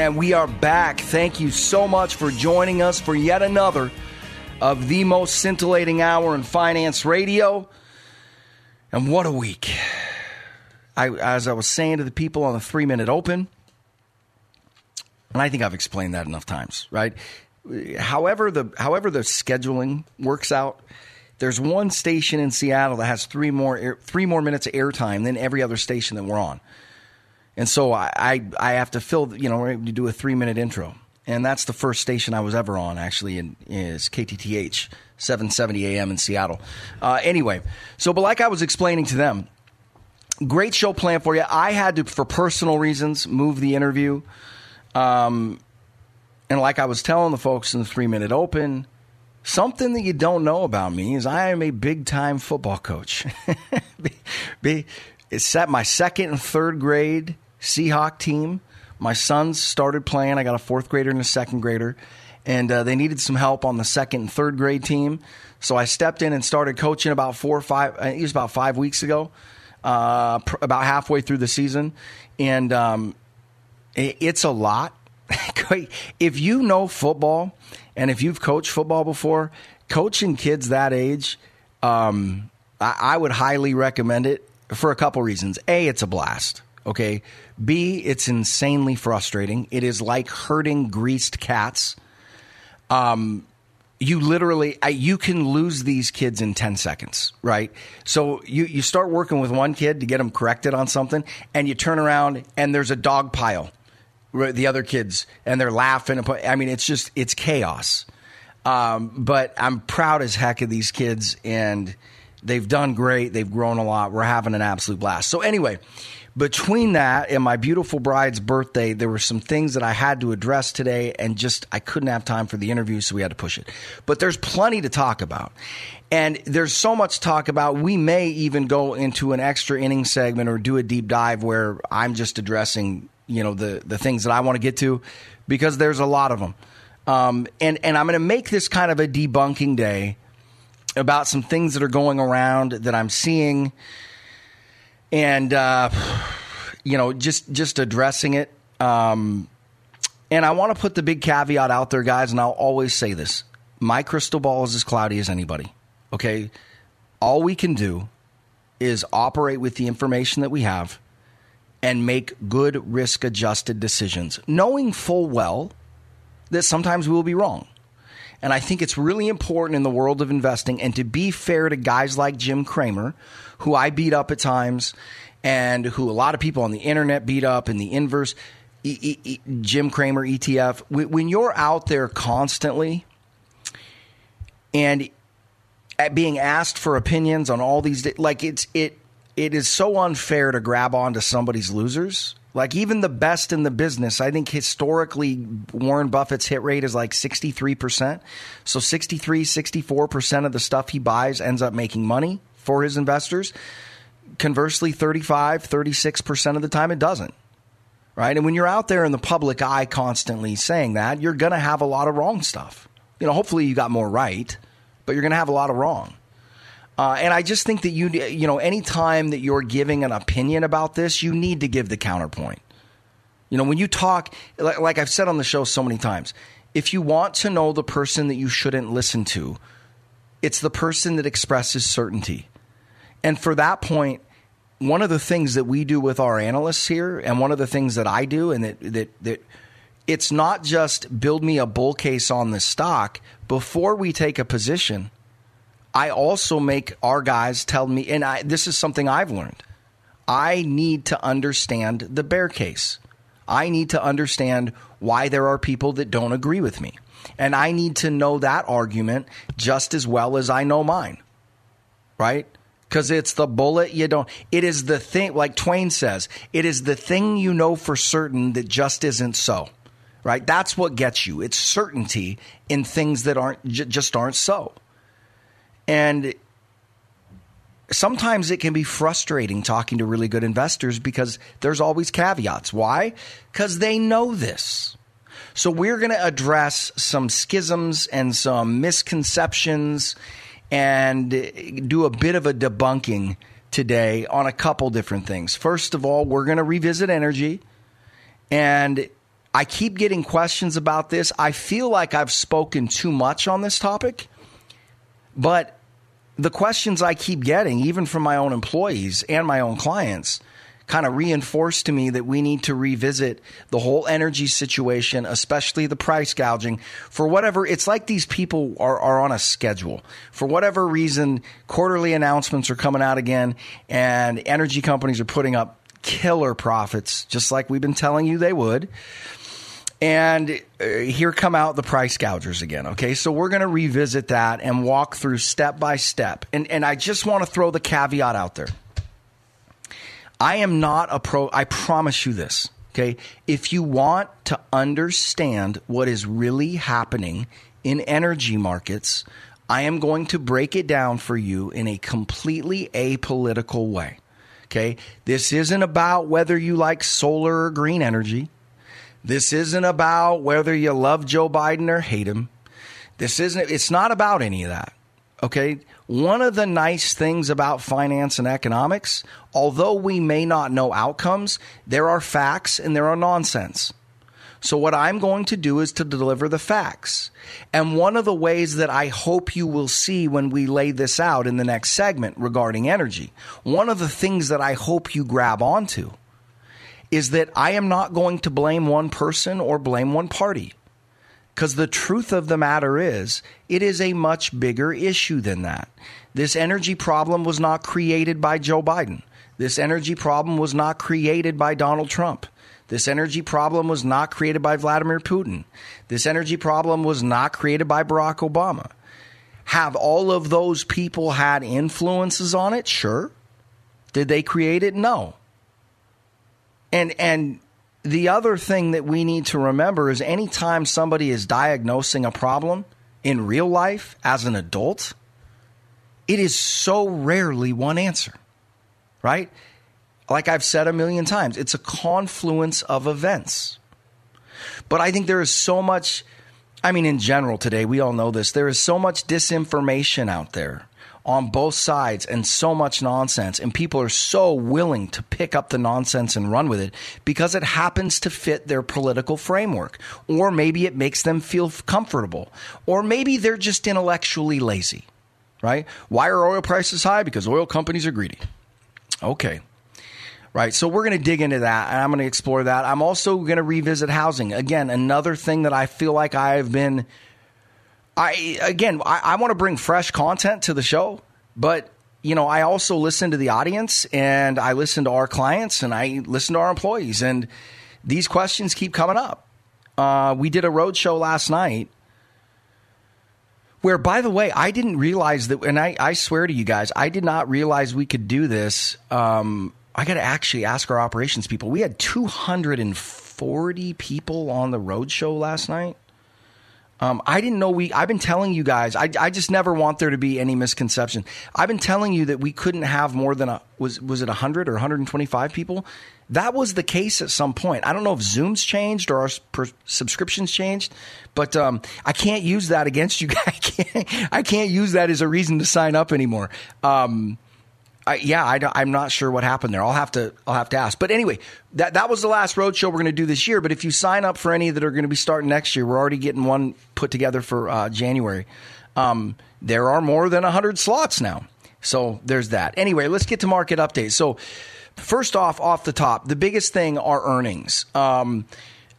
And we are back. Thank you so much for joining us for yet another of the most scintillating hour in finance radio. And what a week. I, as I was saying to the people on the three minute open, and I think I've explained that enough times, right? However, the however the scheduling works out, there's one station in Seattle that has three more air, three more minutes of airtime than every other station that we're on. And so I, I, I have to fill, you know, we're able to do a three minute intro. And that's the first station I was ever on, actually, in, is KTTH, 770 AM in Seattle. Uh, anyway, so, but like I was explaining to them, great show plan for you. I had to, for personal reasons, move the interview. Um, and like I was telling the folks in the three minute open, something that you don't know about me is I am a big time football coach. it's set my second and third grade Seahawk team. My sons started playing. I got a fourth grader and a second grader, and uh, they needed some help on the second and third grade team. So I stepped in and started coaching about four or five. It was about five weeks ago, uh, pr- about halfway through the season, and um, it, it's a lot. if you know football and if you've coached football before, coaching kids that age, um, I, I would highly recommend it for a couple reasons. A, it's a blast. Okay. B, it's insanely frustrating. It is like herding greased cats. Um, you literally you can lose these kids in 10 seconds right so you, you start working with one kid to get them corrected on something and you turn around and there's a dog pile the other kids and they're laughing i mean it's just it's chaos um, but i'm proud as heck of these kids and they've done great they've grown a lot we're having an absolute blast so anyway between that and my beautiful bride's birthday, there were some things that I had to address today, and just I couldn't have time for the interview, so we had to push it. But there's plenty to talk about. And there's so much talk about. We may even go into an extra inning segment or do a deep dive where I'm just addressing, you know, the, the things that I want to get to because there's a lot of them. Um, and, and I'm going to make this kind of a debunking day about some things that are going around that I'm seeing and uh, you know, just just addressing it. Um, and I want to put the big caveat out there, guys, and I'll always say this: my crystal ball is as cloudy as anybody. Okay, all we can do is operate with the information that we have and make good risk adjusted decisions, knowing full well that sometimes we will be wrong. And I think it's really important in the world of investing and to be fair to guys like Jim Cramer, who I beat up at times and who a lot of people on the internet beat up in the inverse. E- e- e- Jim Cramer, ETF. When you're out there constantly and being asked for opinions on all these, like it's it it is so unfair to grab onto somebody's losers. Like even the best in the business, I think historically Warren Buffett's hit rate is like 63%. So 63, 64% of the stuff he buys ends up making money for his investors. Conversely, 35, 36% of the time it doesn't. Right? And when you're out there in the public eye constantly saying that, you're going to have a lot of wrong stuff. You know, hopefully you got more right, but you're going to have a lot of wrong. Uh, and I just think that you, you know, any time that you're giving an opinion about this, you need to give the counterpoint. You know, when you talk, like, like I've said on the show so many times, if you want to know the person that you shouldn't listen to, it's the person that expresses certainty. And for that point, one of the things that we do with our analysts here, and one of the things that I do, and that that that it's not just build me a bull case on the stock before we take a position. I also make our guys tell me, and I, this is something I've learned. I need to understand the bear case. I need to understand why there are people that don't agree with me. And I need to know that argument just as well as I know mine. Right? because it's the bullet you don't. It is the thing, like Twain says, it is the thing you know for certain that just isn't so. right? That's what gets you. It's certainty in things that aren't just aren't so. And sometimes it can be frustrating talking to really good investors because there's always caveats. Why? Because they know this. So we're going to address some schisms and some misconceptions and do a bit of a debunking today on a couple different things. First of all, we're going to revisit energy. And I keep getting questions about this. I feel like I've spoken too much on this topic, but the questions I keep getting, even from my own employees and my own clients, kind of reinforce to me that we need to revisit the whole energy situation, especially the price gouging. For whatever, it's like these people are, are on a schedule. For whatever reason, quarterly announcements are coming out again, and energy companies are putting up killer profits, just like we've been telling you they would. And uh, here come out the price gougers again. Okay, so we're going to revisit that and walk through step by step. And and I just want to throw the caveat out there. I am not a pro. I promise you this. Okay, if you want to understand what is really happening in energy markets, I am going to break it down for you in a completely apolitical way. Okay, this isn't about whether you like solar or green energy. This isn't about whether you love Joe Biden or hate him. This isn't, it's not about any of that. Okay. One of the nice things about finance and economics, although we may not know outcomes, there are facts and there are nonsense. So, what I'm going to do is to deliver the facts. And one of the ways that I hope you will see when we lay this out in the next segment regarding energy, one of the things that I hope you grab onto is that I am not going to blame one person or blame one party. Because the truth of the matter is, it is a much bigger issue than that. This energy problem was not created by Joe Biden. This energy problem was not created by Donald Trump. This energy problem was not created by Vladimir Putin. This energy problem was not created by Barack Obama. Have all of those people had influences on it? Sure. Did they create it? No. And and the other thing that we need to remember is anytime somebody is diagnosing a problem in real life as an adult, it is so rarely one answer, right? Like I've said a million times, it's a confluence of events. But I think there is so much, I mean, in general today, we all know this, there is so much disinformation out there on both sides and so much nonsense. And people are so willing to pick up the nonsense and run with it because it happens to fit their political framework. Or maybe it makes them feel comfortable. Or maybe they're just intellectually lazy, right? Why are oil prices high? Because oil companies are greedy. Okay. Right. So we're going to dig into that and I'm going to explore that. I'm also going to revisit housing. Again, another thing that I feel like I have been I again, I, I want to bring fresh content to the show, but you know, I also listen to the audience and I listen to our clients and I listen to our employees, and these questions keep coming up. Uh, we did a road show last night where, by the way, I didn't realize that, and I, I swear to you guys, I did not realize we could do this. Um, I got to actually ask our operations people. We had 240 people on the road show last night. Um, I didn't know we. I've been telling you guys. I, I just never want there to be any misconception. I've been telling you that we couldn't have more than a was was it hundred or 125 people. That was the case at some point. I don't know if Zoom's changed or our per, subscriptions changed, but um, I can't use that against you guys. I can't, I can't use that as a reason to sign up anymore. Um, I, yeah, I, am not sure what happened there. I'll have to I'll have to ask. But anyway, that that was the last road show we're going to do this year. But if you sign up for any that are going to be starting next year, we're already getting one put together for uh, January. Um, there are more than hundred slots now, so there's that. Anyway, let's get to market updates. So first off, off the top, the biggest thing are earnings. Um,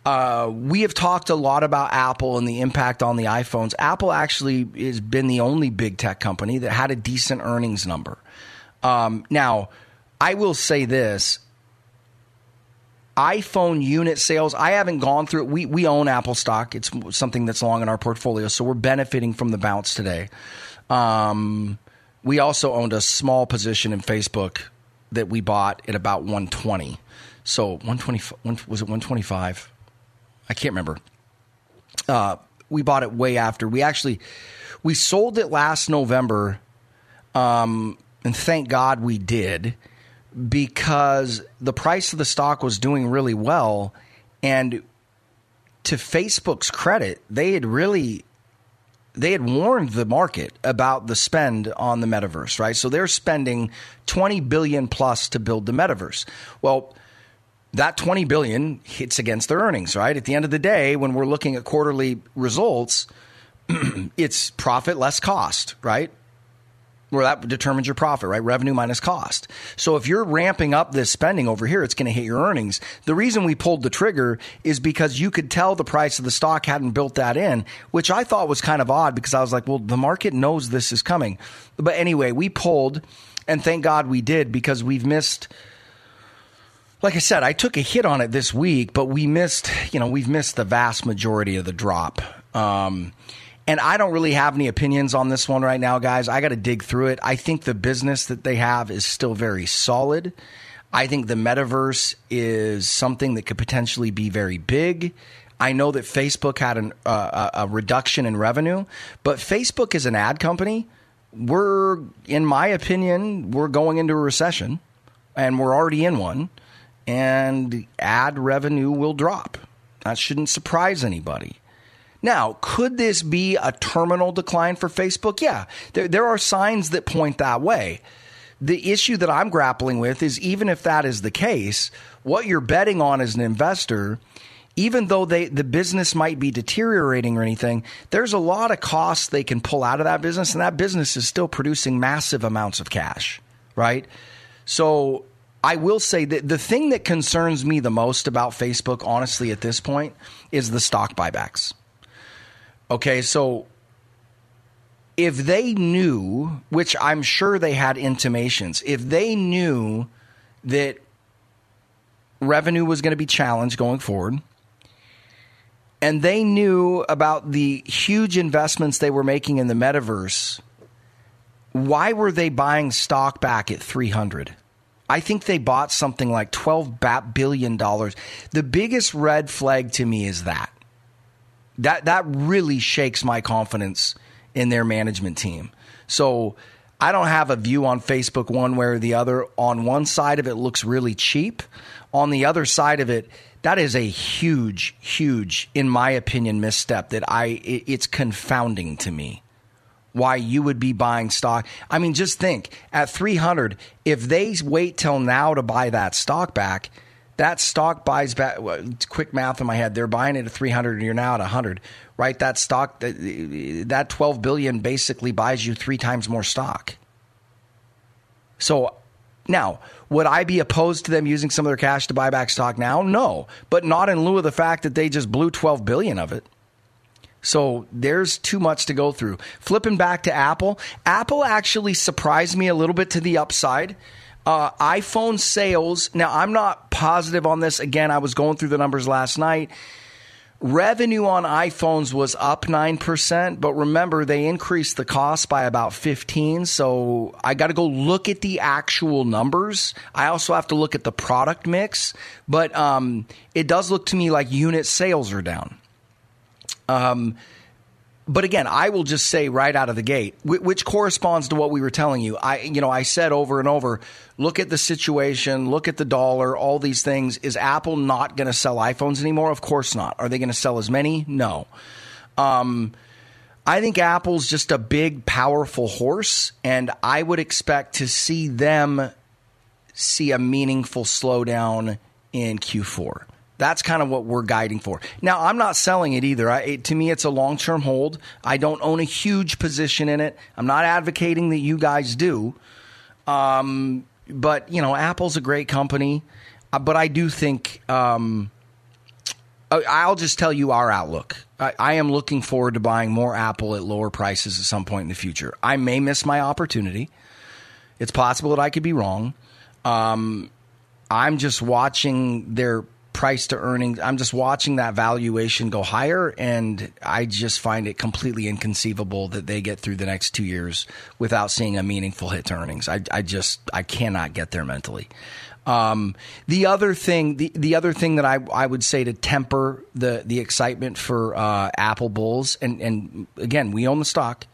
uh, we have talked a lot about Apple and the impact on the iPhones. Apple actually has been the only big tech company that had a decent earnings number. Um, now, I will say this iPhone unit sales, I haven't gone through it. We, we own Apple stock, it's something that's long in our portfolio, so we're benefiting from the bounce today. Um, we also owned a small position in Facebook that we bought at about 120. So 120 was it 125? I can't remember. Uh, we bought it way after. We actually we sold it last November, um, and thank God we did because the price of the stock was doing really well, and to Facebook's credit, they had really they had warned the market about the spend on the metaverse, right? So they're spending 20 billion plus to build the metaverse. Well, that 20 billion hits against their earnings, right? At the end of the day, when we're looking at quarterly results, it's profit less cost, right? Where that determines your profit, right? Revenue minus cost. So if you're ramping up this spending over here, it's going to hit your earnings. The reason we pulled the trigger is because you could tell the price of the stock hadn't built that in, which I thought was kind of odd because I was like, well, the market knows this is coming. But anyway, we pulled, and thank God we did because we've missed like I said, I took a hit on it this week, but we missed, you know, we've missed the vast majority of the drop. Um, and I don't really have any opinions on this one right now, guys. I got to dig through it. I think the business that they have is still very solid. I think the metaverse is something that could potentially be very big. I know that Facebook had an, uh, a reduction in revenue, but Facebook is an ad company. We're, in my opinion, we're going into a recession, and we're already in one and ad revenue will drop. That shouldn't surprise anybody. Now, could this be a terminal decline for Facebook? Yeah, there, there are signs that point that way. The issue that I'm grappling with is even if that is the case, what you're betting on as an investor, even though they, the business might be deteriorating or anything, there's a lot of costs they can pull out of that business, and that business is still producing massive amounts of cash, right? So I will say that the thing that concerns me the most about Facebook, honestly, at this point, is the stock buybacks. Okay, so if they knew, which I'm sure they had intimations, if they knew that revenue was going to be challenged going forward, and they knew about the huge investments they were making in the metaverse, why were they buying stock back at 300? I think they bought something like $12 billion. The biggest red flag to me is that. That, that really shakes my confidence in their management team. So I don't have a view on Facebook one way or the other. On one side of it looks really cheap. On the other side of it, that is a huge, huge, in my opinion, misstep that I it's confounding to me why you would be buying stock. I mean, just think at 300, if they wait till now to buy that stock back, that stock buys back. Quick math in my head, they're buying it at 300 and you're now at 100, right? That stock, that 12 billion basically buys you three times more stock. So now, would I be opposed to them using some of their cash to buy back stock now? No, but not in lieu of the fact that they just blew 12 billion of it. So there's too much to go through. Flipping back to Apple, Apple actually surprised me a little bit to the upside. Uh, iPhone sales, now I'm not positive on this. Again, I was going through the numbers last night. Revenue on iPhones was up 9%, but remember they increased the cost by about 15, so I got to go look at the actual numbers. I also have to look at the product mix, but um, it does look to me like unit sales are down. Um, but again, I will just say right out of the gate, which corresponds to what we were telling you. I, you know, I said over and over, look at the situation, look at the dollar, all these things. Is Apple not going to sell iPhones anymore? Of course not. Are they going to sell as many? No. Um, I think Apple's just a big, powerful horse, and I would expect to see them see a meaningful slowdown in Q4. That's kind of what we're guiding for. Now, I'm not selling it either. I, it, to me, it's a long term hold. I don't own a huge position in it. I'm not advocating that you guys do. Um, but, you know, Apple's a great company. Uh, but I do think. Um, I'll just tell you our outlook. I, I, am looking forward to buying more Apple at lower prices at some point in the future. I may miss my opportunity. It's possible that I could be wrong. Um, I'm just watching their price to earnings. I'm just watching that valuation go higher, and I just find it completely inconceivable that they get through the next two years without seeing a meaningful hit to earnings. I, I just I cannot get there mentally. Um, the other thing, the, the other thing that I, I would say to temper the the excitement for uh, Apple Bulls, and and again, we own the stock.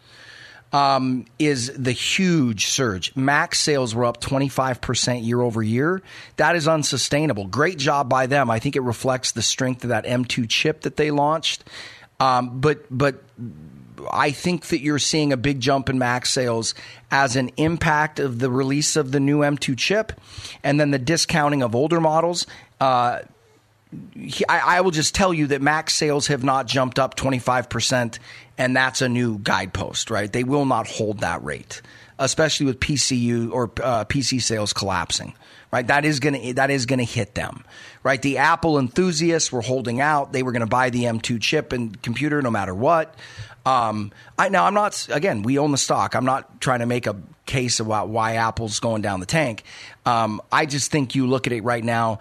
Um, is the huge surge. Mac sales were up 25% year over year. That is unsustainable. Great job by them. I think it reflects the strength of that M2 chip that they launched. Um, but but I think that you're seeing a big jump in Mac sales as an impact of the release of the new M2 chip and then the discounting of older models. Uh, I, I, will just tell you that Mac sales have not jumped up 25%, and that's a new guidepost, right? They will not hold that rate, especially with PCU or uh, PC sales collapsing, right? That is going to that is going to hit them, right? The Apple enthusiasts were holding out; they were going to buy the M2 chip and computer no matter what. Um, I now I'm not again we own the stock. I'm not trying to make a case about why Apple's going down the tank. Um, I just think you look at it right now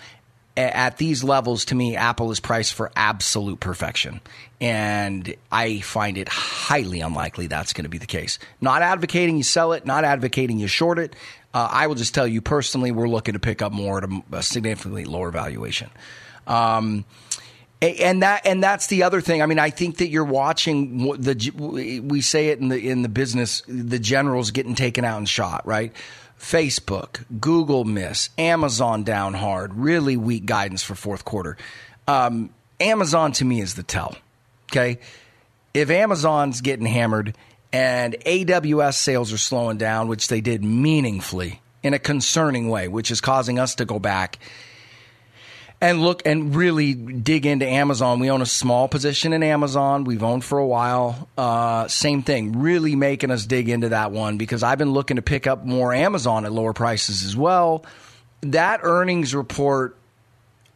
at these levels, to me, Apple is priced for absolute perfection. And I find it highly unlikely that's going to be the case. Not advocating you sell it, not advocating you short it. Uh, I will just tell you personally, we're looking to pick up more at a, significantly lower valuation. Um, and that and that's the other thing. I mean, I think that you're watching the we say it in the in the business the generals getting taken out and shot, right? Facebook, Google miss, Amazon down hard, really weak guidance for fourth quarter. Um, Amazon to me is the tell. Okay, if Amazon's getting hammered and AWS sales are slowing down, which they did meaningfully in a concerning way, which is causing us to go back and look and really dig into Amazon. We own a small position in Amazon. We've owned for a while. Uh, same thing, really making us dig into that one because I've been looking to pick up more Amazon at lower prices as well. That earnings report,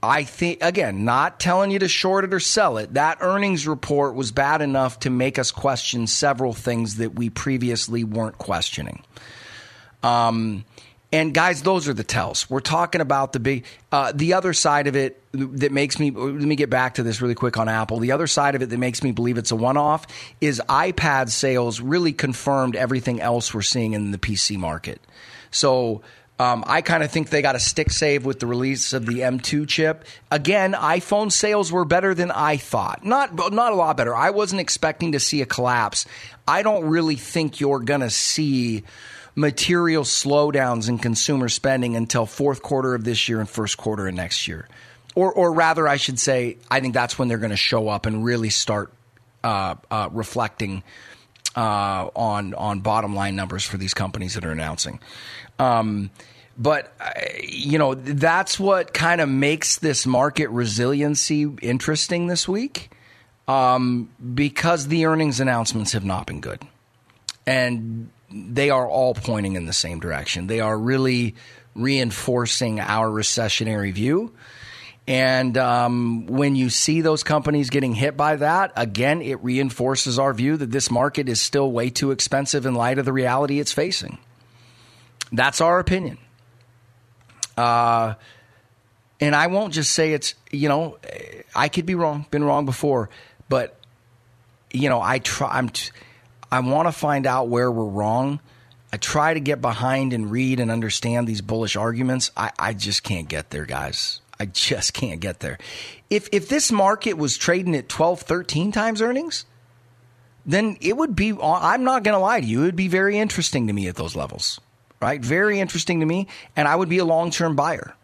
I think, again, not telling you to short it or sell it. That earnings report was bad enough to make us question several things that we previously weren't questioning. Um, and guys, those are the tells. We're talking about the big, uh, the other side of it that makes me. Let me get back to this really quick on Apple. The other side of it that makes me believe it's a one-off is iPad sales really confirmed everything else we're seeing in the PC market. So. Um, I kind of think they got a stick save with the release of the M2 chip. Again, iPhone sales were better than I thought. Not not a lot better. I wasn't expecting to see a collapse. I don't really think you're going to see material slowdowns in consumer spending until fourth quarter of this year and first quarter of next year. Or, or rather, I should say, I think that's when they're going to show up and really start uh, uh, reflecting uh, on on bottom line numbers for these companies that are announcing. Um, but uh, you know that's what kind of makes this market resiliency interesting this week, um, because the earnings announcements have not been good, and they are all pointing in the same direction. They are really reinforcing our recessionary view. And um, when you see those companies getting hit by that, again, it reinforces our view that this market is still way too expensive in light of the reality it's facing. That's our opinion. Uh, and I won't just say it's, you know, I could be wrong, been wrong before, but, you know, I try, I'm. T- I want to find out where we're wrong. I try to get behind and read and understand these bullish arguments. I, I just can't get there, guys. I just can't get there. If if this market was trading at 12, 13 times earnings, then it would be I'm not going to lie to you, it would be very interesting to me at those levels. Right? Very interesting to me and I would be a long-term buyer.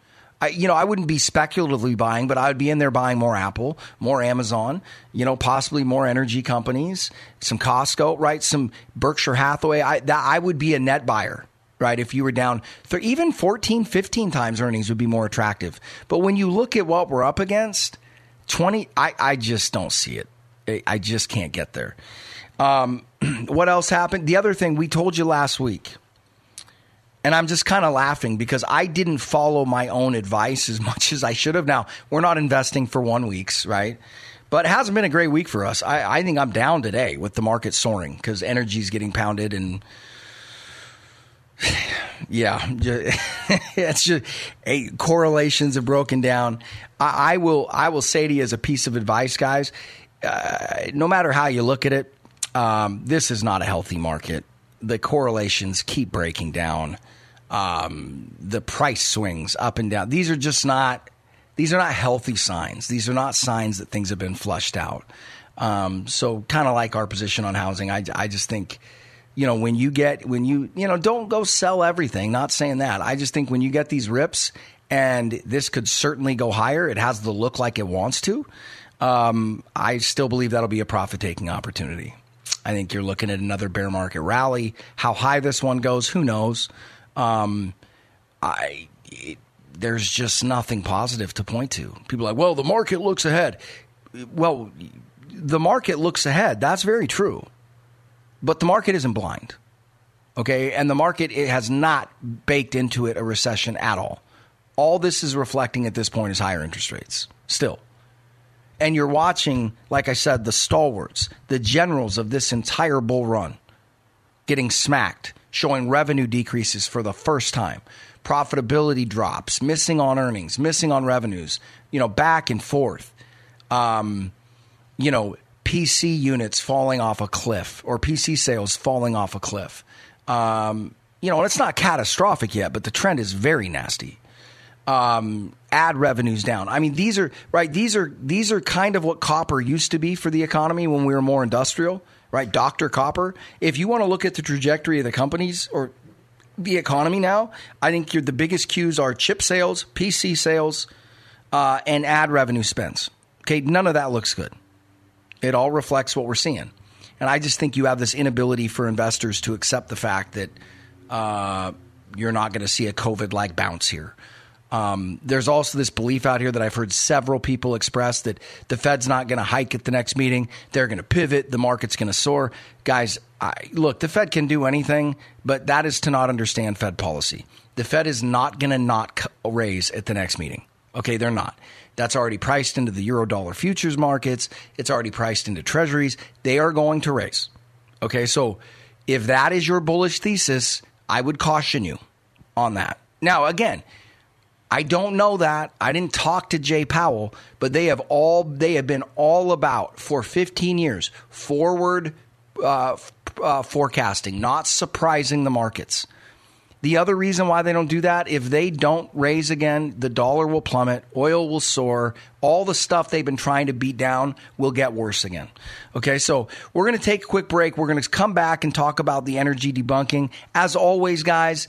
I, you know, I wouldn't be speculatively buying, but I would be in there buying more Apple, more Amazon, you know, possibly more energy companies, some Costco, right? Some Berkshire Hathaway. I, that, I would be a net buyer, right? If you were down, th- even 14, 15 times earnings would be more attractive. But when you look at what we're up against, 20, I, I just don't see it. I, I just can't get there. Um, what else happened? The other thing we told you last week and I'm just kind of laughing because I didn't follow my own advice as much as I should have. Now, we're not investing for one weeks, right? But it hasn't been a great week for us. I, I think I'm down today with the market soaring because energy's getting pounded and yeah, it's just hey, correlations have broken down. I, I, will I will say to you as a piece of advice, guys, uh, no matter how you look at it, um, this is not a healthy market. The correlations keep breaking down. um, the price swings up and down. These are just not these are not healthy signs. These are not signs that things have been flushed out. Um, so kind of like our position on housing, I, I just think, you know, when you get when you you know don't go sell everything. Not saying that. I just think when you get these rips and this could certainly go higher. It has the look like it wants to. Um, I still believe that'll be a profit taking opportunity. I think you're looking at another bear market rally. How high this one goes, who knows? Um, I it, there's just nothing positive to point to. People are like, well, the market looks ahead. Well, the market looks ahead. That's very true, but the market isn't blind. Okay, and the market it has not baked into it a recession at all. All this is reflecting at this point is higher interest rates. Still, and you're watching, like I said, the stalwarts, the generals of this entire bull run getting smacked, showing revenue decreases for the first time, profitability drops, missing on earnings, missing on revenues, you know, back and forth. Um, you know, PC units falling off a cliff or PC sales falling off a cliff. Um, you know, and it's not catastrophic yet, but the trend is very nasty um, ad revenues down. I mean, these are right. These are these are kind of what copper used to be for the economy when we were more industrial, right? Doctor Copper. If you want to look at the trajectory of the companies or the economy now, I think the biggest cues are chip sales, PC sales, uh, and ad revenue spends. Okay, none of that looks good. It all reflects what we're seeing, and I just think you have this inability for investors to accept the fact that uh, you're not going to see a COVID-like bounce here. Um, there's also this belief out here that I've heard several people express that the Fed's not going to hike at the next meeting. They're going to pivot. The market's going to soar. Guys, I, look, the Fed can do anything, but that is to not understand Fed policy. The Fed is not going to not raise at the next meeting. Okay, they're not. That's already priced into the euro dollar futures markets. It's already priced into treasuries. They are going to raise. Okay, so if that is your bullish thesis, I would caution you on that. Now, again, I don't know that. I didn't talk to Jay Powell, but they have all they have been all about for 15 years forward uh, uh, forecasting, not surprising the markets. The other reason why they don't do that, if they don't raise again, the dollar will plummet, oil will soar, all the stuff they've been trying to beat down will get worse again. Okay, so we're going to take a quick break. We're going to come back and talk about the energy debunking. As always, guys,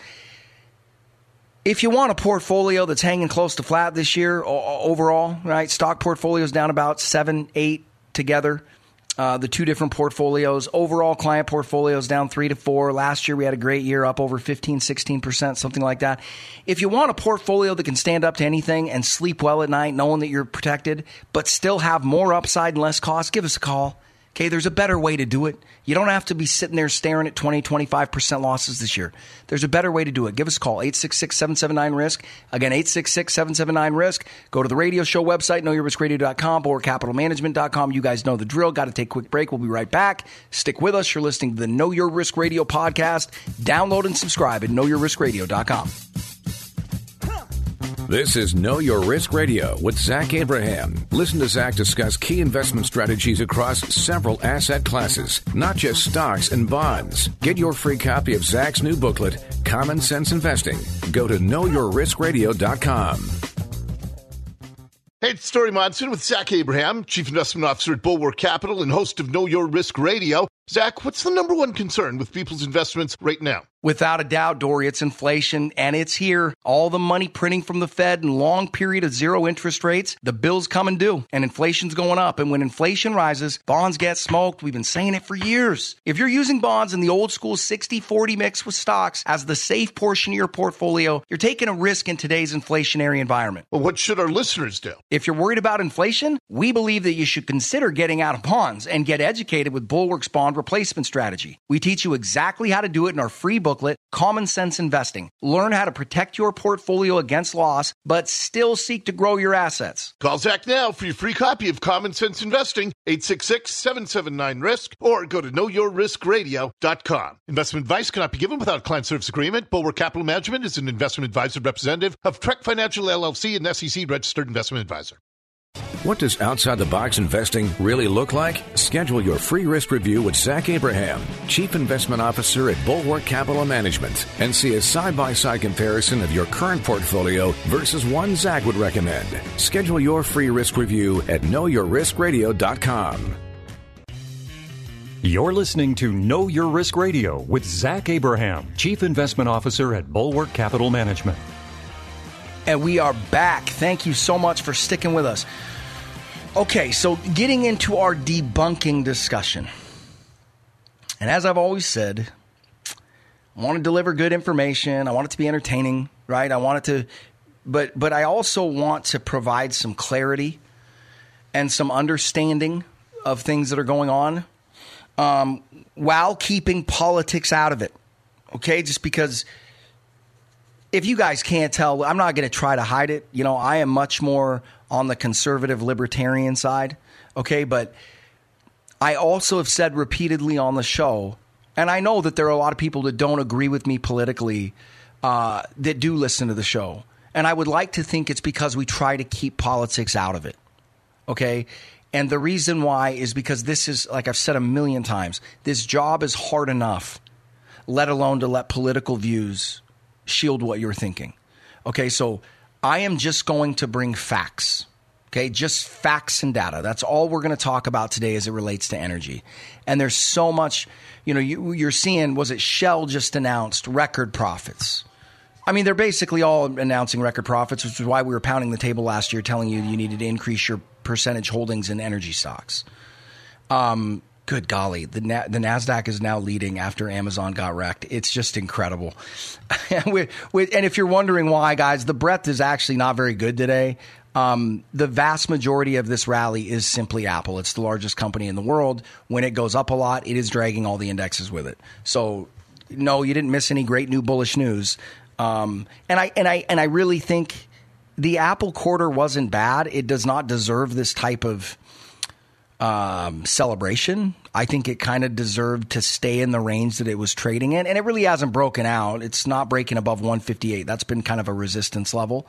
if you want a portfolio that's hanging close to flat this year overall, right? Stock portfolios down about seven, eight together. Uh, the two different portfolios. Overall client portfolios down three to four. Last year we had a great year, up over 15, 16%, something like that. If you want a portfolio that can stand up to anything and sleep well at night, knowing that you're protected, but still have more upside and less cost, give us a call. Okay, there's a better way to do it. You don't have to be sitting there staring at 20, 25% losses this year. There's a better way to do it. Give us a call, 866-779-RISK. Again, 866-779-RISK. Go to the radio show website, knowyourriskradio.com or capitalmanagement.com. You guys know the drill. Got to take a quick break. We'll be right back. Stick with us. You're listening to the Know Your Risk Radio podcast. Download and subscribe at knowyourriskradio.com. This is Know Your Risk Radio with Zach Abraham. Listen to Zach discuss key investment strategies across several asset classes, not just stocks and bonds. Get your free copy of Zach's new booklet, Common Sense Investing. Go to knowyourriskradio.com. Hey, it's Dori Monson with Zach Abraham, Chief Investment Officer at Bulwark Capital and host of Know Your Risk Radio. Zach, what's the number one concern with people's investments right now? Without a doubt, Dori, it's inflation and it's here. All the money printing from the Fed and long period of zero interest rates, the bills come and due and inflation's going up. And when inflation rises, bonds get smoked. We've been saying it for years. If you're using bonds in the old school 60 40 mix with stocks as the safe portion of your portfolio, you're taking a risk in today's inflationary environment. Well, what should our listeners do? If you're worried about inflation, we believe that you should consider getting out of bonds and get educated with Bulwark's bond replacement strategy. We teach you exactly how to do it in our free booklet, Common Sense Investing. Learn how to protect your portfolio against loss, but still seek to grow your assets. Call Zach now for your free copy of Common Sense Investing, 866-779-RISK, or go to knowyourriskradio.com. Investment advice cannot be given without client service agreement. Bulwark Capital Management is an investment advisor representative of Trek Financial LLC and SEC registered investment advisor. What does outside the box investing really look like? Schedule your free risk review with Zach Abraham, Chief Investment Officer at Bulwark Capital Management, and see a side by side comparison of your current portfolio versus one Zach would recommend. Schedule your free risk review at knowyourriskradio.com. You're listening to Know Your Risk Radio with Zach Abraham, Chief Investment Officer at Bulwark Capital Management. And we are back. Thank you so much for sticking with us. Okay, so getting into our debunking discussion. And as I've always said, I want to deliver good information. I want it to be entertaining, right? I want it to but but I also want to provide some clarity and some understanding of things that are going on um, while keeping politics out of it. Okay, just because if you guys can't tell, I'm not going to try to hide it. You know, I am much more on the conservative libertarian side. Okay, but I also have said repeatedly on the show, and I know that there are a lot of people that don't agree with me politically uh, that do listen to the show. And I would like to think it's because we try to keep politics out of it. Okay. And the reason why is because this is, like I've said a million times, this job is hard enough, let alone to let political views shield what you're thinking. Okay, so I am just going to bring facts. Okay, just facts and data. That's all we're going to talk about today as it relates to energy. And there's so much, you know, you, you're seeing, was it Shell just announced record profits? I mean, they're basically all announcing record profits, which is why we were pounding the table last year telling you you needed to increase your percentage holdings in energy stocks. Um, good golly, the Na- the Nasdaq is now leading after Amazon got wrecked. It's just incredible. and if you're wondering why, guys, the breadth is actually not very good today. Um, the vast majority of this rally is simply Apple. It's the largest company in the world. When it goes up a lot, it is dragging all the indexes with it. So, no, you didn't miss any great new bullish news. Um, and I and I and I really think the Apple quarter wasn't bad. It does not deserve this type of um, celebration. I think it kind of deserved to stay in the range that it was trading in, and it really hasn't broken out. It's not breaking above 158. That's been kind of a resistance level.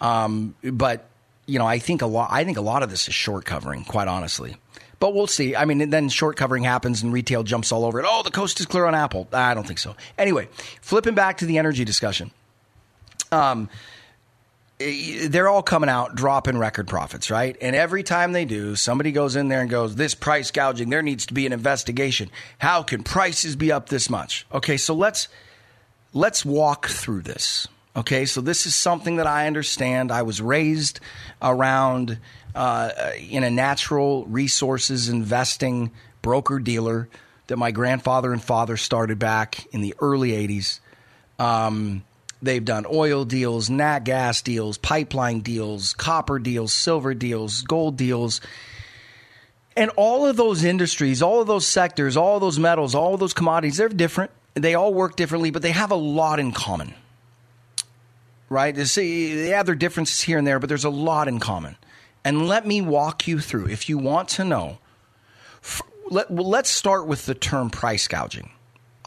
Um, but you know, I think a lot. I think a lot of this is short covering, quite honestly. But we'll see. I mean, then short covering happens and retail jumps all over it. Oh, the coast is clear on Apple. I don't think so. Anyway, flipping back to the energy discussion. Um, they're all coming out dropping record profits, right? And every time they do, somebody goes in there and goes, This price gouging, there needs to be an investigation. How can prices be up this much? Okay, so let's let's walk through this. Okay, so this is something that I understand. I was raised around uh, in a natural resources investing broker dealer that my grandfather and father started back in the early 80s. Um, They've done oil deals, nat gas deals, pipeline deals, copper deals, silver deals, gold deals. And all of those industries, all of those sectors, all those metals, all those commodities, they're different. They all work differently, but they have a lot in common. Right? See, they have their differences here and there, but there's a lot in common. And let me walk you through, if you want to know, let, let's start with the term price gouging.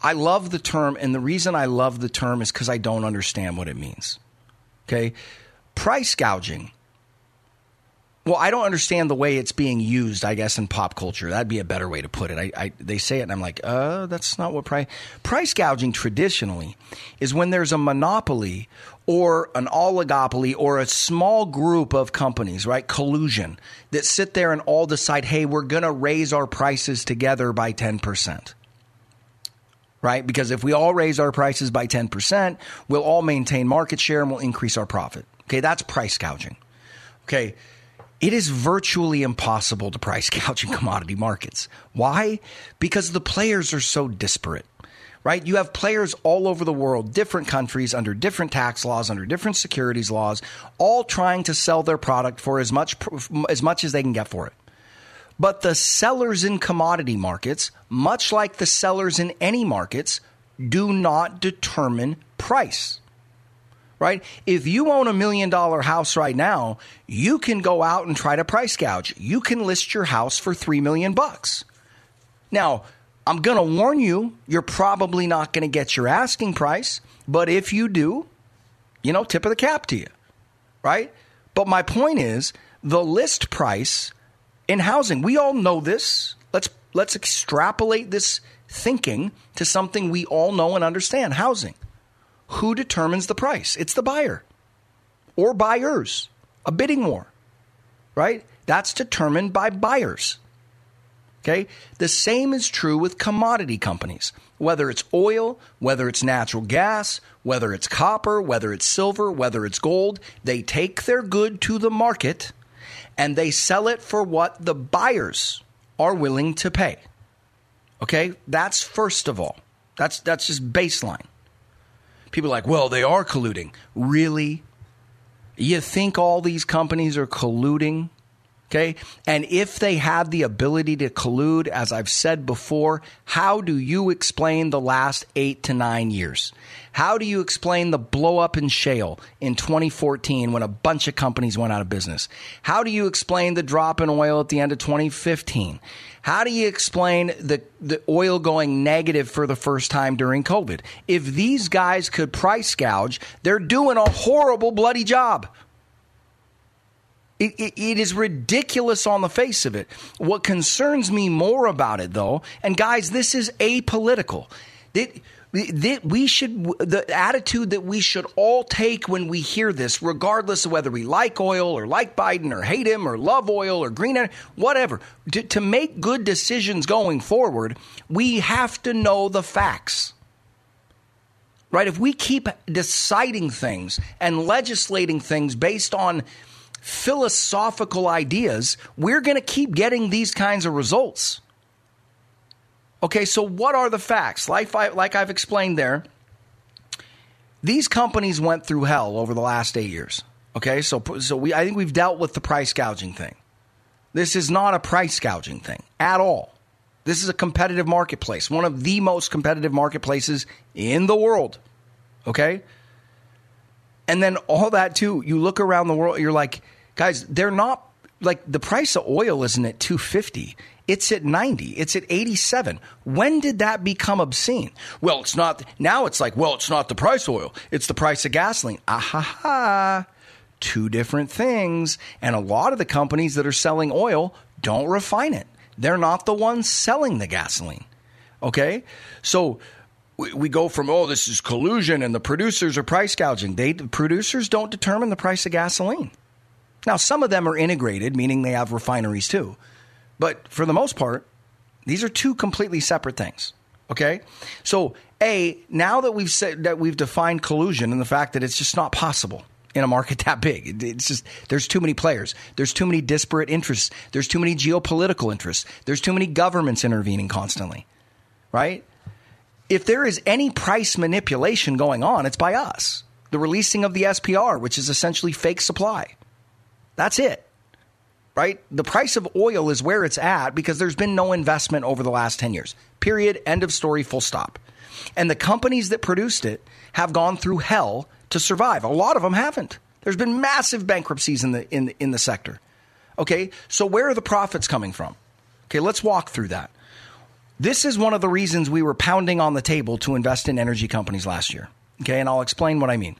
I love the term, and the reason I love the term is because I don't understand what it means. Okay? Price gouging. Well, I don't understand the way it's being used, I guess, in pop culture. That'd be a better way to put it. I, I, they say it, and I'm like, uh, that's not what price. Price gouging traditionally is when there's a monopoly or an oligopoly or a small group of companies, right? Collusion that sit there and all decide, hey, we're going to raise our prices together by 10% right? Because if we all raise our prices by 10%, we'll all maintain market share and we'll increase our profit. Okay, that's price gouging. Okay, it is virtually impossible to price gouge in commodity markets. Why? Because the players are so disparate. Right? You have players all over the world, different countries, under different tax laws, under different securities laws, all trying to sell their product for as much as much as they can get for it. But the sellers in commodity markets, much like the sellers in any markets, do not determine price. Right? If you own a million dollar house right now, you can go out and try to price gouge. You can list your house for 3 million bucks. Now, I'm going to warn you, you're probably not going to get your asking price, but if you do, you know, tip of the cap to you. Right? But my point is, the list price in housing. We all know this. Let's let's extrapolate this thinking to something we all know and understand, housing. Who determines the price? It's the buyer or buyers. A bidding war. Right? That's determined by buyers. Okay? The same is true with commodity companies. Whether it's oil, whether it's natural gas, whether it's copper, whether it's silver, whether it's gold, they take their good to the market and they sell it for what the buyers are willing to pay. Okay? That's first of all. That's that's just baseline. People are like, "Well, they are colluding." Really? You think all these companies are colluding? Okay. And if they have the ability to collude, as I've said before, how do you explain the last eight to nine years? How do you explain the blow up in shale in 2014 when a bunch of companies went out of business? How do you explain the drop in oil at the end of 2015? How do you explain the, the oil going negative for the first time during COVID? If these guys could price gouge, they're doing a horrible, bloody job. It, it, it is ridiculous on the face of it. What concerns me more about it, though, and guys, this is apolitical. It, that we should the attitude that we should all take when we hear this regardless of whether we like oil or like biden or hate him or love oil or green energy whatever to, to make good decisions going forward we have to know the facts right if we keep deciding things and legislating things based on philosophical ideas, we're going to keep getting these kinds of results. Okay, so what are the facts? Like, I, like I've explained there, these companies went through hell over the last eight years. Okay, so so we I think we've dealt with the price gouging thing. This is not a price gouging thing at all. This is a competitive marketplace, one of the most competitive marketplaces in the world. Okay? And then all that too, you look around the world, you're like, guys, they're not like the price of oil isn't at 250. It's at 90. It's at 87. When did that become obscene? Well, it's not now it's like, well, it's not the price of oil. It's the price of gasoline. Aha. Two different things. And a lot of the companies that are selling oil don't refine it. They're not the ones selling the gasoline. Okay? So we, we go from oh this is collusion and the producers are price gouging. They the producers don't determine the price of gasoline. Now some of them are integrated, meaning they have refineries too. But for the most part, these are two completely separate things. Okay? So, A, now that we've said that we've defined collusion and the fact that it's just not possible in a market that big. It's just there's too many players. There's too many disparate interests. There's too many geopolitical interests. There's too many governments intervening constantly. Right? If there is any price manipulation going on, it's by us. The releasing of the SPR, which is essentially fake supply. That's it. Right? The price of oil is where it's at because there's been no investment over the last 10 years. Period. End of story. Full stop. And the companies that produced it have gone through hell to survive. A lot of them haven't. There's been massive bankruptcies in the in in the sector. Okay? So where are the profits coming from? Okay, let's walk through that. This is one of the reasons we were pounding on the table to invest in energy companies last year. Okay, and I'll explain what I mean.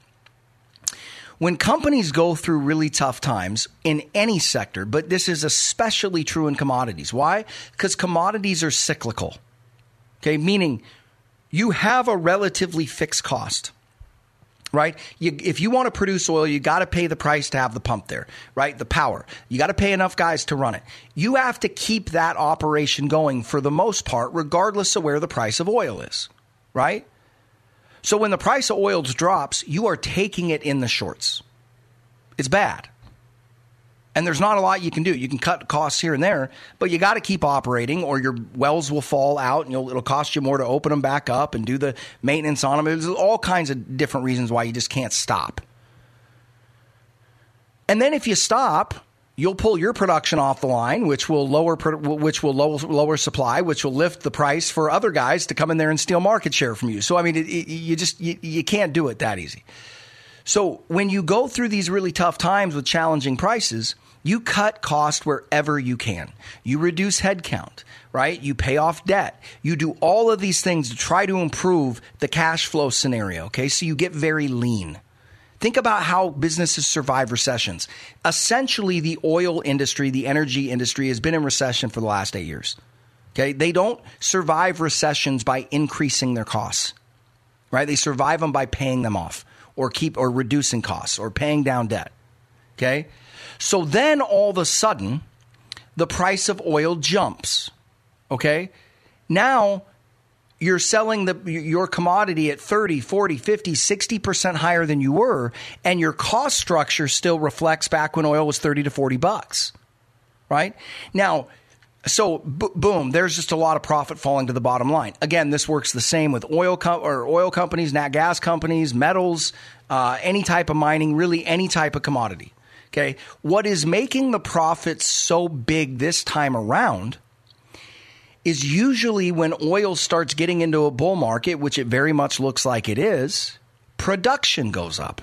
When companies go through really tough times in any sector, but this is especially true in commodities. Why? Because commodities are cyclical. Okay, meaning you have a relatively fixed cost right? You, if you want to produce oil, you got to pay the price to have the pump there, right? The power. You got to pay enough guys to run it. You have to keep that operation going for the most part, regardless of where the price of oil is, right? So when the price of oil drops, you are taking it in the shorts. It's bad. And there's not a lot you can do. You can cut costs here and there, but you got to keep operating or your wells will fall out and it'll cost you more to open them back up and do the maintenance on them. There's all kinds of different reasons why you just can't stop. And then if you stop, you'll pull your production off the line, which will lower which will lower, lower supply, which will lift the price for other guys to come in there and steal market share from you. So I mean, it, it, you just you, you can't do it that easy. So when you go through these really tough times with challenging prices, you cut cost wherever you can. You reduce headcount, right? You pay off debt. You do all of these things to try to improve the cash flow scenario, okay? So you get very lean. Think about how businesses survive recessions. Essentially, the oil industry, the energy industry has been in recession for the last eight years. Okay. They don't survive recessions by increasing their costs, right? They survive them by paying them off or keep or reducing costs or paying down debt. Okay. So then all of a sudden, the price of oil jumps. Okay. Now you're selling the, your commodity at 30, 40, 50, 60% higher than you were, and your cost structure still reflects back when oil was 30 to 40 bucks. Right? Now, so b- boom, there's just a lot of profit falling to the bottom line. Again, this works the same with oil com- or oil companies, nat gas companies, metals, uh, any type of mining, really any type of commodity. Okay, what is making the profits so big this time around is usually when oil starts getting into a bull market, which it very much looks like it is. Production goes up.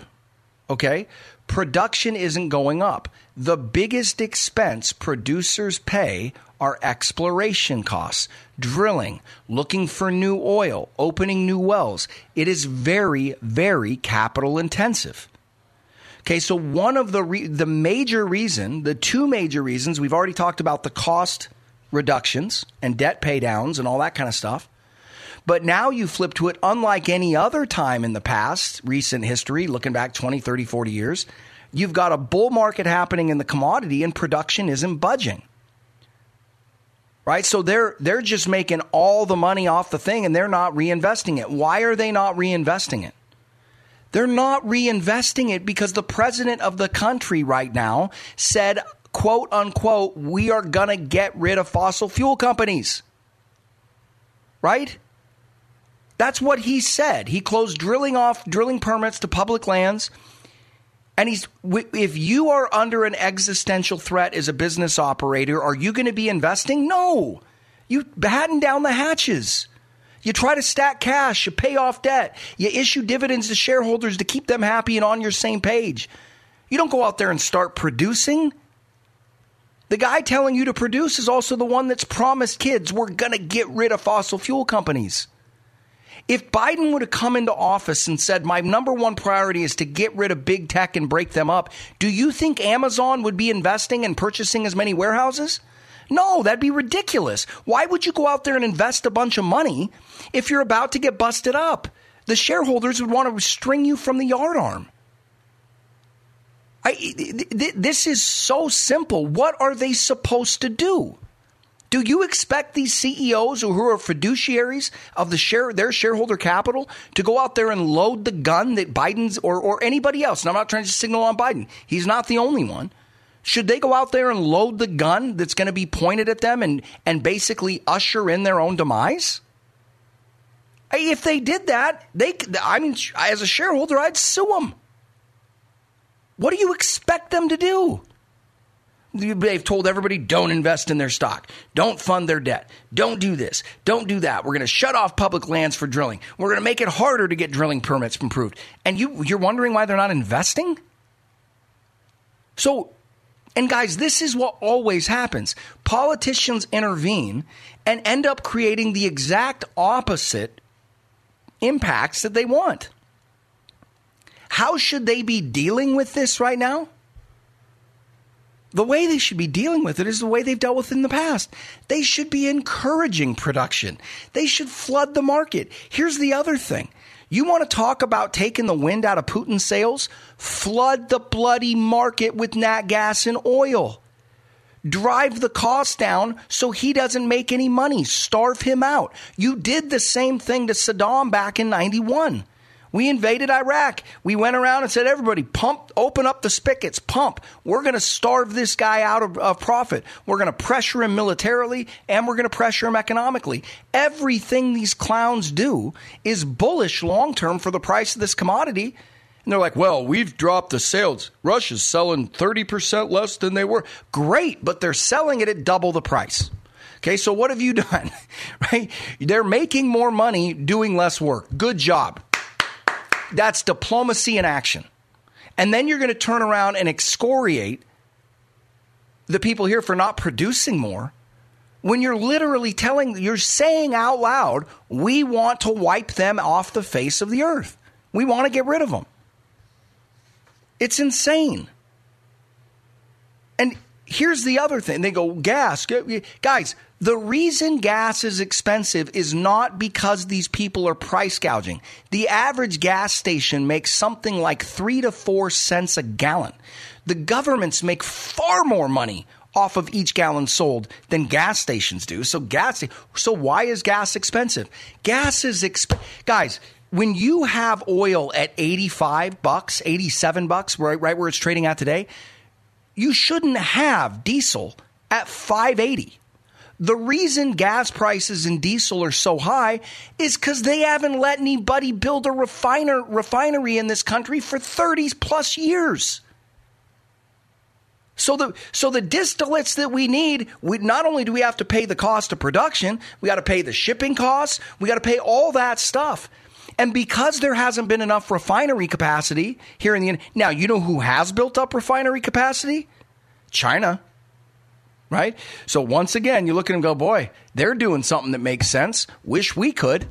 Okay, production isn't going up. The biggest expense producers pay are exploration costs, drilling, looking for new oil, opening new wells. It is very, very capital intensive. Okay, so one of the re- the major reason, the two major reasons, we've already talked about the cost reductions and debt paydowns and all that kind of stuff. But now you flip to it unlike any other time in the past, recent history, looking back 20, 30, 40 years. You've got a bull market happening in the commodity and production isn't budging right? So they're they're just making all the money off the thing and they're not reinvesting it. Why are they not reinvesting it? They're not reinvesting it because the president of the country right now said, quote unquote, we are going to get rid of fossil fuel companies. Right? That's what he said. He closed drilling off drilling permits to public lands. And he's, if you are under an existential threat as a business operator, are you going to be investing? No. You batten down the hatches. You try to stack cash, you pay off debt, you issue dividends to shareholders to keep them happy and on your same page. You don't go out there and start producing. The guy telling you to produce is also the one that's promised kids we're going to get rid of fossil fuel companies. If Biden would have come into office and said, My number one priority is to get rid of big tech and break them up, do you think Amazon would be investing and purchasing as many warehouses? No, that'd be ridiculous. Why would you go out there and invest a bunch of money if you're about to get busted up? The shareholders would want to string you from the yard arm. I, th- this is so simple. What are they supposed to do? Do you expect these CEOs who are fiduciaries of the share their shareholder capital to go out there and load the gun that Biden's or, or anybody else? And I'm not trying to signal on Biden. He's not the only one. Should they go out there and load the gun that's going to be pointed at them and, and basically usher in their own demise? If they did that, they I mean as a shareholder I'd sue them. What do you expect them to do? They've told everybody don't invest in their stock, don't fund their debt, don't do this, don't do that. We're going to shut off public lands for drilling. We're going to make it harder to get drilling permits approved. And you, you're wondering why they're not investing? So, and guys, this is what always happens. Politicians intervene and end up creating the exact opposite impacts that they want. How should they be dealing with this right now? the way they should be dealing with it is the way they've dealt with it in the past. They should be encouraging production. They should flood the market. Here's the other thing. You want to talk about taking the wind out of Putin's sails? Flood the bloody market with nat gas and oil. Drive the cost down so he doesn't make any money. Starve him out. You did the same thing to Saddam back in 91. We invaded Iraq. We went around and said, everybody, pump, open up the spigots, pump. We're going to starve this guy out of, of profit. We're going to pressure him militarily and we're going to pressure him economically. Everything these clowns do is bullish long term for the price of this commodity. And they're like, well, we've dropped the sales. Russia's selling 30% less than they were. Great, but they're selling it at double the price. Okay, so what have you done? right? They're making more money doing less work. Good job. That's diplomacy in action. And then you're going to turn around and excoriate the people here for not producing more when you're literally telling, you're saying out loud, we want to wipe them off the face of the earth. We want to get rid of them. It's insane. And here's the other thing they go, gas. Guys, the reason gas is expensive is not because these people are price gouging. The average gas station makes something like three to four cents a gallon. The governments make far more money off of each gallon sold than gas stations do. So gas so why is gas expensive? Gas is exp- guys, when you have oil at 85 bucks, 87 bucks, right right where it's trading at today, you shouldn't have diesel at 580. The reason gas prices and diesel are so high is because they haven't let anybody build a refiner, refinery in this country for 30 plus years. So the so the distillates that we need, we not only do we have to pay the cost of production, we got to pay the shipping costs, we got to pay all that stuff. And because there hasn't been enough refinery capacity here in the now, you know who has built up refinery capacity? China. Right? So once again, you look at them go, boy, they're doing something that makes sense. Wish we could.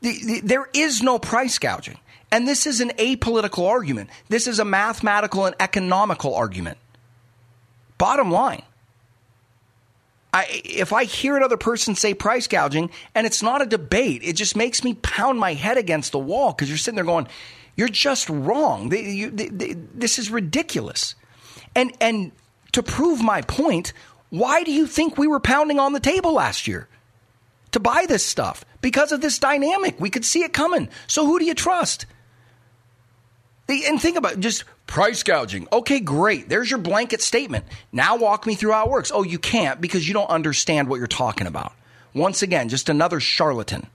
The, the, there is no price gouging. And this is an apolitical argument. This is a mathematical and economical argument. Bottom line. I, if I hear another person say price gouging and it's not a debate, it just makes me pound my head against the wall because you're sitting there going, you're just wrong. They, you, they, they, this is ridiculous. And, and to prove my point, why do you think we were pounding on the table last year to buy this stuff? Because of this dynamic. We could see it coming. So who do you trust? And think about it, just price gouging. Okay, great. There's your blanket statement. Now walk me through how it works. Oh, you can't because you don't understand what you're talking about. Once again, just another charlatan.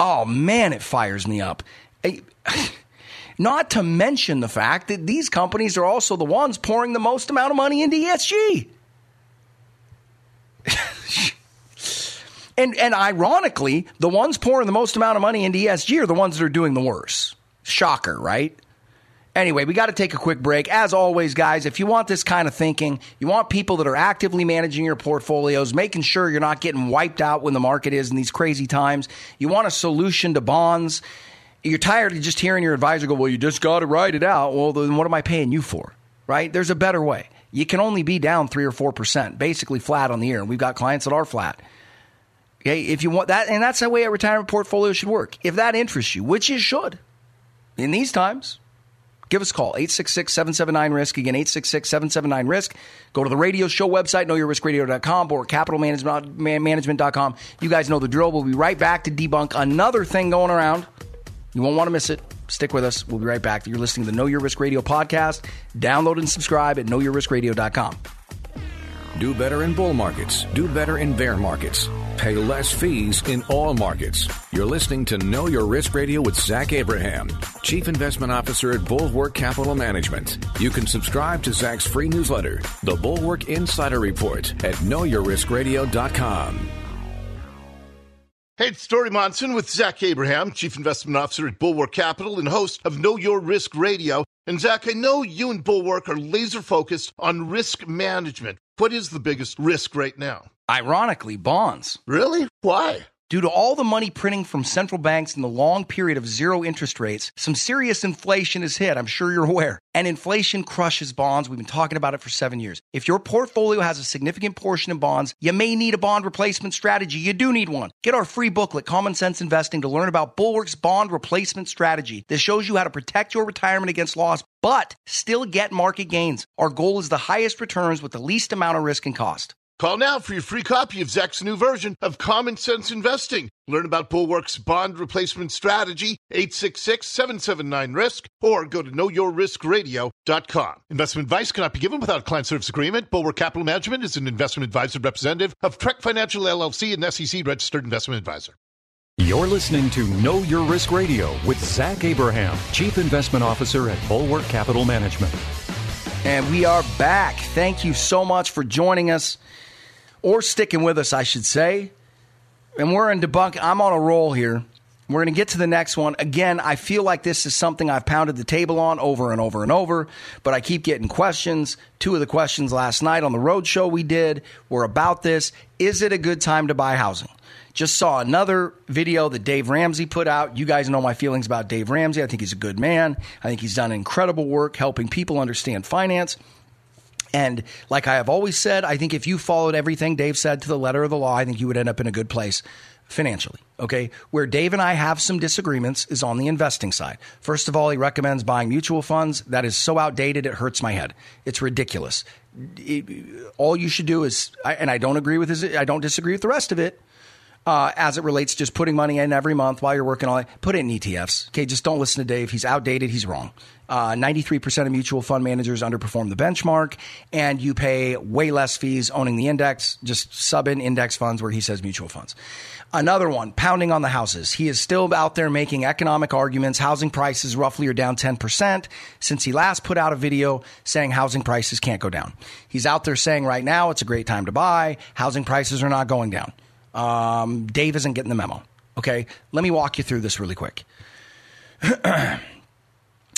Oh man, it fires me up. Not to mention the fact that these companies are also the ones pouring the most amount of money into ESG. and and ironically, the ones pouring the most amount of money into ESG are the ones that are doing the worst. Shocker, right? Anyway, we got to take a quick break. As always, guys, if you want this kind of thinking, you want people that are actively managing your portfolios, making sure you're not getting wiped out when the market is in these crazy times, you want a solution to bonds, you're tired of just hearing your advisor go, Well, you just got to write it out. Well, then what am I paying you for? Right? There's a better way. You can only be down three or 4%, basically flat on the year. And we've got clients that are flat. Okay, if you want that, and that's the way a retirement portfolio should work. If that interests you, which it should, in these times, give us a call 866-779-risk again 866-779-risk go to the radio show website knowyourriskradio.com or capitalmanagement.com you guys know the drill we'll be right back to debunk another thing going around you won't want to miss it. Stick with us. We'll be right back. You're listening to the know your risk radio podcast. Download and subscribe at knowyourriskradio.com do better in bull markets. Do better in bear markets. Pay less fees in all markets. You're listening to Know Your Risk Radio with Zach Abraham, Chief Investment Officer at Bulwark Capital Management. You can subscribe to Zach's free newsletter, The Bulwark Insider Report, at knowyourriskradio.com. Hey, it's Dori Monson with Zach Abraham, Chief Investment Officer at Bulwark Capital and host of Know Your Risk Radio. And Zach, I know you and Bulwark are laser focused on risk management. What is the biggest risk right now? Ironically, bonds. Really? Why? Due to all the money printing from central banks and the long period of zero interest rates, some serious inflation has hit. I'm sure you're aware. And inflation crushes bonds. We've been talking about it for seven years. If your portfolio has a significant portion in bonds, you may need a bond replacement strategy. You do need one. Get our free booklet, Common Sense Investing, to learn about Bulwark's bond replacement strategy. This shows you how to protect your retirement against loss, but still get market gains. Our goal is the highest returns with the least amount of risk and cost. Call now for your free copy of Zach's new version of Common Sense Investing. Learn about Bulwark's bond replacement strategy, 866-779-RISK, or go to knowyourriskradio.com. Investment advice cannot be given without a client service agreement. Bulwark Capital Management is an investment advisor representative of Trek Financial LLC and SEC registered investment advisor. You're listening to Know Your Risk Radio with Zach Abraham, Chief Investment Officer at Bulwark Capital Management. And we are back. Thank you so much for joining us or sticking with us, I should say. And we're in debunk. I'm on a roll here. We're going to get to the next one. Again, I feel like this is something I've pounded the table on over and over and over, but I keep getting questions. Two of the questions last night on the road show we did were about this. Is it a good time to buy housing? Just saw another video that Dave Ramsey put out. You guys know my feelings about Dave Ramsey. I think he's a good man. I think he's done incredible work helping people understand finance. And like I have always said, I think if you followed everything Dave said to the letter of the law, I think you would end up in a good place financially. Okay. Where Dave and I have some disagreements is on the investing side. First of all, he recommends buying mutual funds. That is so outdated, it hurts my head. It's ridiculous. It, all you should do is, and I don't agree with his, I don't disagree with the rest of it. Uh, as it relates to just putting money in every month while you're working on it. Put it in ETFs. Okay, just don't listen to Dave. He's outdated. He's wrong. Uh, 93% of mutual fund managers underperform the benchmark, and you pay way less fees owning the index. Just sub in index funds where he says mutual funds. Another one, pounding on the houses. He is still out there making economic arguments. Housing prices roughly are down 10% since he last put out a video saying housing prices can't go down. He's out there saying right now it's a great time to buy. Housing prices are not going down. Um, Dave isn't getting the memo. Okay, let me walk you through this really quick.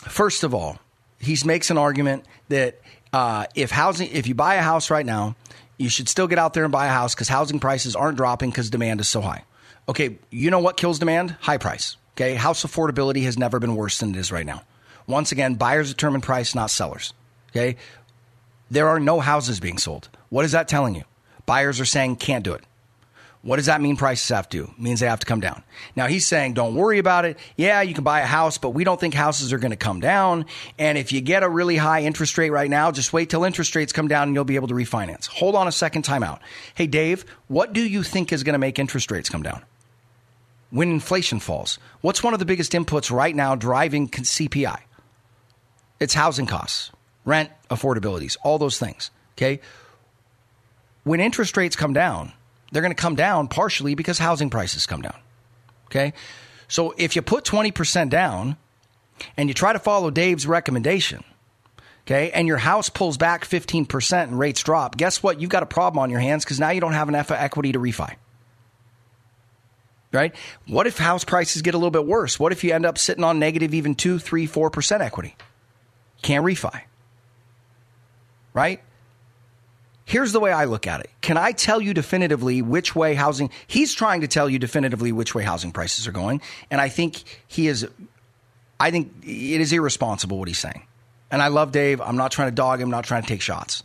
First of all, he makes an argument that uh, if housing, if you buy a house right now, you should still get out there and buy a house because housing prices aren't dropping because demand is so high. Okay, you know what kills demand? High price. Okay, house affordability has never been worse than it is right now. Once again, buyers determine price, not sellers. Okay, there are no houses being sold. What is that telling you? Buyers are saying can't do it. What does that mean prices have to? It means they have to come down. Now he's saying, don't worry about it. Yeah, you can buy a house, but we don't think houses are going to come down. And if you get a really high interest rate right now, just wait till interest rates come down and you'll be able to refinance. Hold on a second time out. Hey, Dave, what do you think is going to make interest rates come down? When inflation falls, what's one of the biggest inputs right now driving CPI? It's housing costs, rent, affordabilities, all those things. Okay. When interest rates come down, they're going to come down partially because housing prices come down. Okay. So if you put 20% down and you try to follow Dave's recommendation, okay, and your house pulls back 15% and rates drop, guess what? You've got a problem on your hands because now you don't have enough equity to refi. Right? What if house prices get a little bit worse? What if you end up sitting on negative even 2, 3, 4% equity? Can't refi. Right? Here's the way I look at it. Can I tell you definitively which way housing, he's trying to tell you definitively which way housing prices are going. And I think he is, I think it is irresponsible what he's saying. And I love Dave. I'm not trying to dog him, I'm not trying to take shots.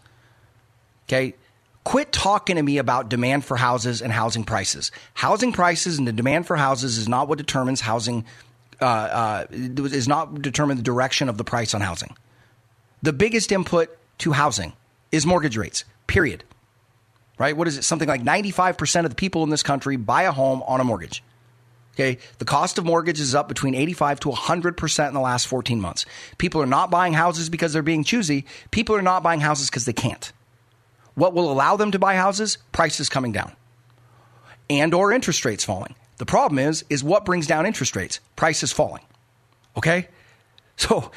Okay. Quit talking to me about demand for houses and housing prices. Housing prices and the demand for houses is not what determines housing, uh, uh, is not determine the direction of the price on housing. The biggest input to housing is mortgage rates period. Right? What is it? Something like 95% of the people in this country buy a home on a mortgage. Okay. The cost of mortgage is up between 85 to 100% in the last 14 months. People are not buying houses because they're being choosy. People are not buying houses because they can't. What will allow them to buy houses? Prices coming down and or interest rates falling. The problem is, is what brings down interest rates? Prices falling. Okay. So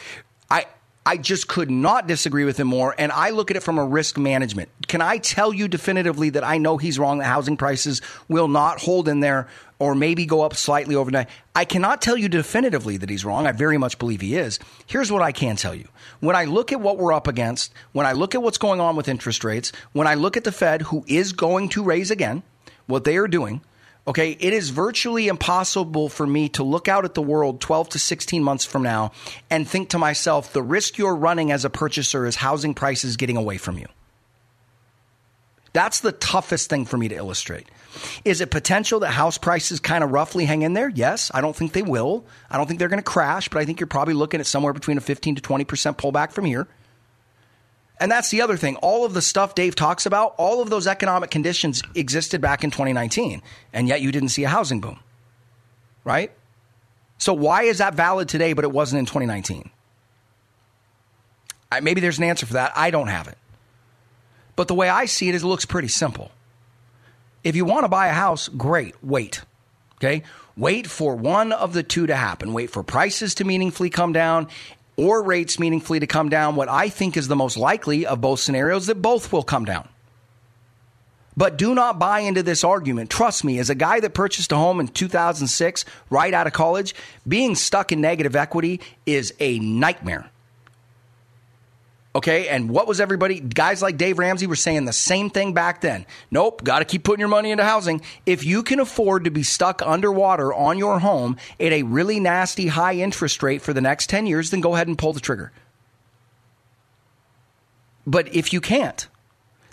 I, I just could not disagree with him more. And I look at it from a risk management. Can I tell you definitively that I know he's wrong that housing prices will not hold in there or maybe go up slightly overnight? I cannot tell you definitively that he's wrong. I very much believe he is. Here's what I can tell you. When I look at what we're up against, when I look at what's going on with interest rates, when I look at the Fed, who is going to raise again, what they are doing, Okay, it is virtually impossible for me to look out at the world 12 to 16 months from now and think to myself, the risk you're running as a purchaser is housing prices getting away from you. That's the toughest thing for me to illustrate. Is it potential that house prices kind of roughly hang in there? Yes. I don't think they will. I don't think they're going to crash, but I think you're probably looking at somewhere between a 15 to 20% pullback from here. And that's the other thing. All of the stuff Dave talks about, all of those economic conditions existed back in 2019, and yet you didn't see a housing boom. Right? So why is that valid today, but it wasn't in 2019? I, maybe there's an answer for that. I don't have it. But the way I see it is it looks pretty simple. If you want to buy a house, great, wait. Okay? Wait for one of the two to happen. Wait for prices to meaningfully come down or rates meaningfully to come down, what I think is the most likely of both scenarios that both will come down. But do not buy into this argument. Trust me, as a guy that purchased a home in 2006, right out of college, being stuck in negative equity is a nightmare. Okay, and what was everybody? Guys like Dave Ramsey were saying the same thing back then. Nope, got to keep putting your money into housing. If you can afford to be stuck underwater on your home at a really nasty high interest rate for the next 10 years, then go ahead and pull the trigger. But if you can't,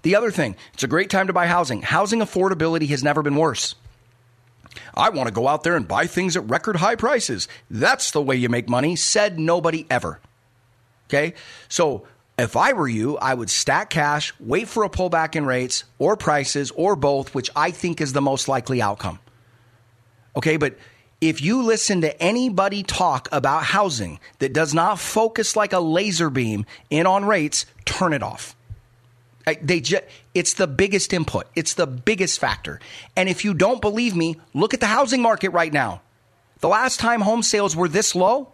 the other thing, it's a great time to buy housing. Housing affordability has never been worse. I want to go out there and buy things at record high prices. That's the way you make money, said nobody ever. Okay? So, if I were you, I would stack cash, wait for a pullback in rates or prices or both, which I think is the most likely outcome. Okay, but if you listen to anybody talk about housing that does not focus like a laser beam in on rates, turn it off. They just, it's the biggest input. It's the biggest factor. And if you don't believe me, look at the housing market right now. The last time home sales were this low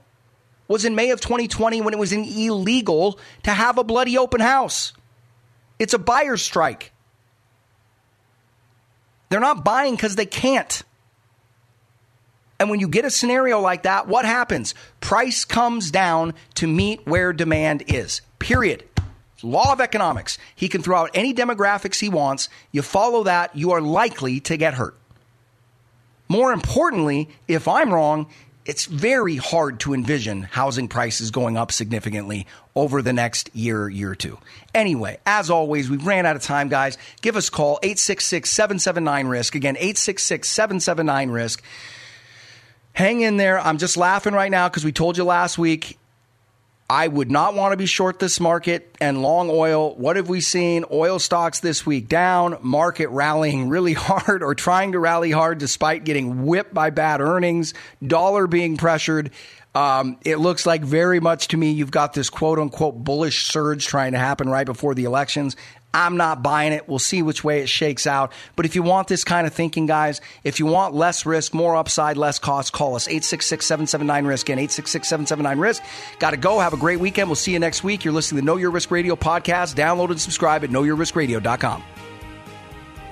was in May of 2020 when it was illegal to have a bloody open house. It's a buyer's strike. They're not buying because they can't. And when you get a scenario like that, what happens? Price comes down to meet where demand is. Period. Law of economics. He can throw out any demographics he wants. You follow that, you are likely to get hurt. More importantly, if I'm wrong, it's very hard to envision housing prices going up significantly over the next year, year or two. Anyway, as always, we ran out of time, guys. Give us a call, 866 779 RISK. Again, 866 779 RISK. Hang in there. I'm just laughing right now because we told you last week I would not want to be short this market and long oil. What have we seen? Oil stocks this week down, market rallying really hard or trying to rally hard despite getting whipped by bad earnings, dollar being pressured. Um, it looks like very much to me you've got this quote unquote bullish surge trying to happen right before the elections. I'm not buying it. We'll see which way it shakes out. But if you want this kind of thinking, guys, if you want less risk, more upside, less cost, call us 866 779 risk and 866 779 risk. Got to go. Have a great weekend. We'll see you next week. You're listening to Know Your Risk Radio podcast. Download and subscribe at knowyourriskradio.com.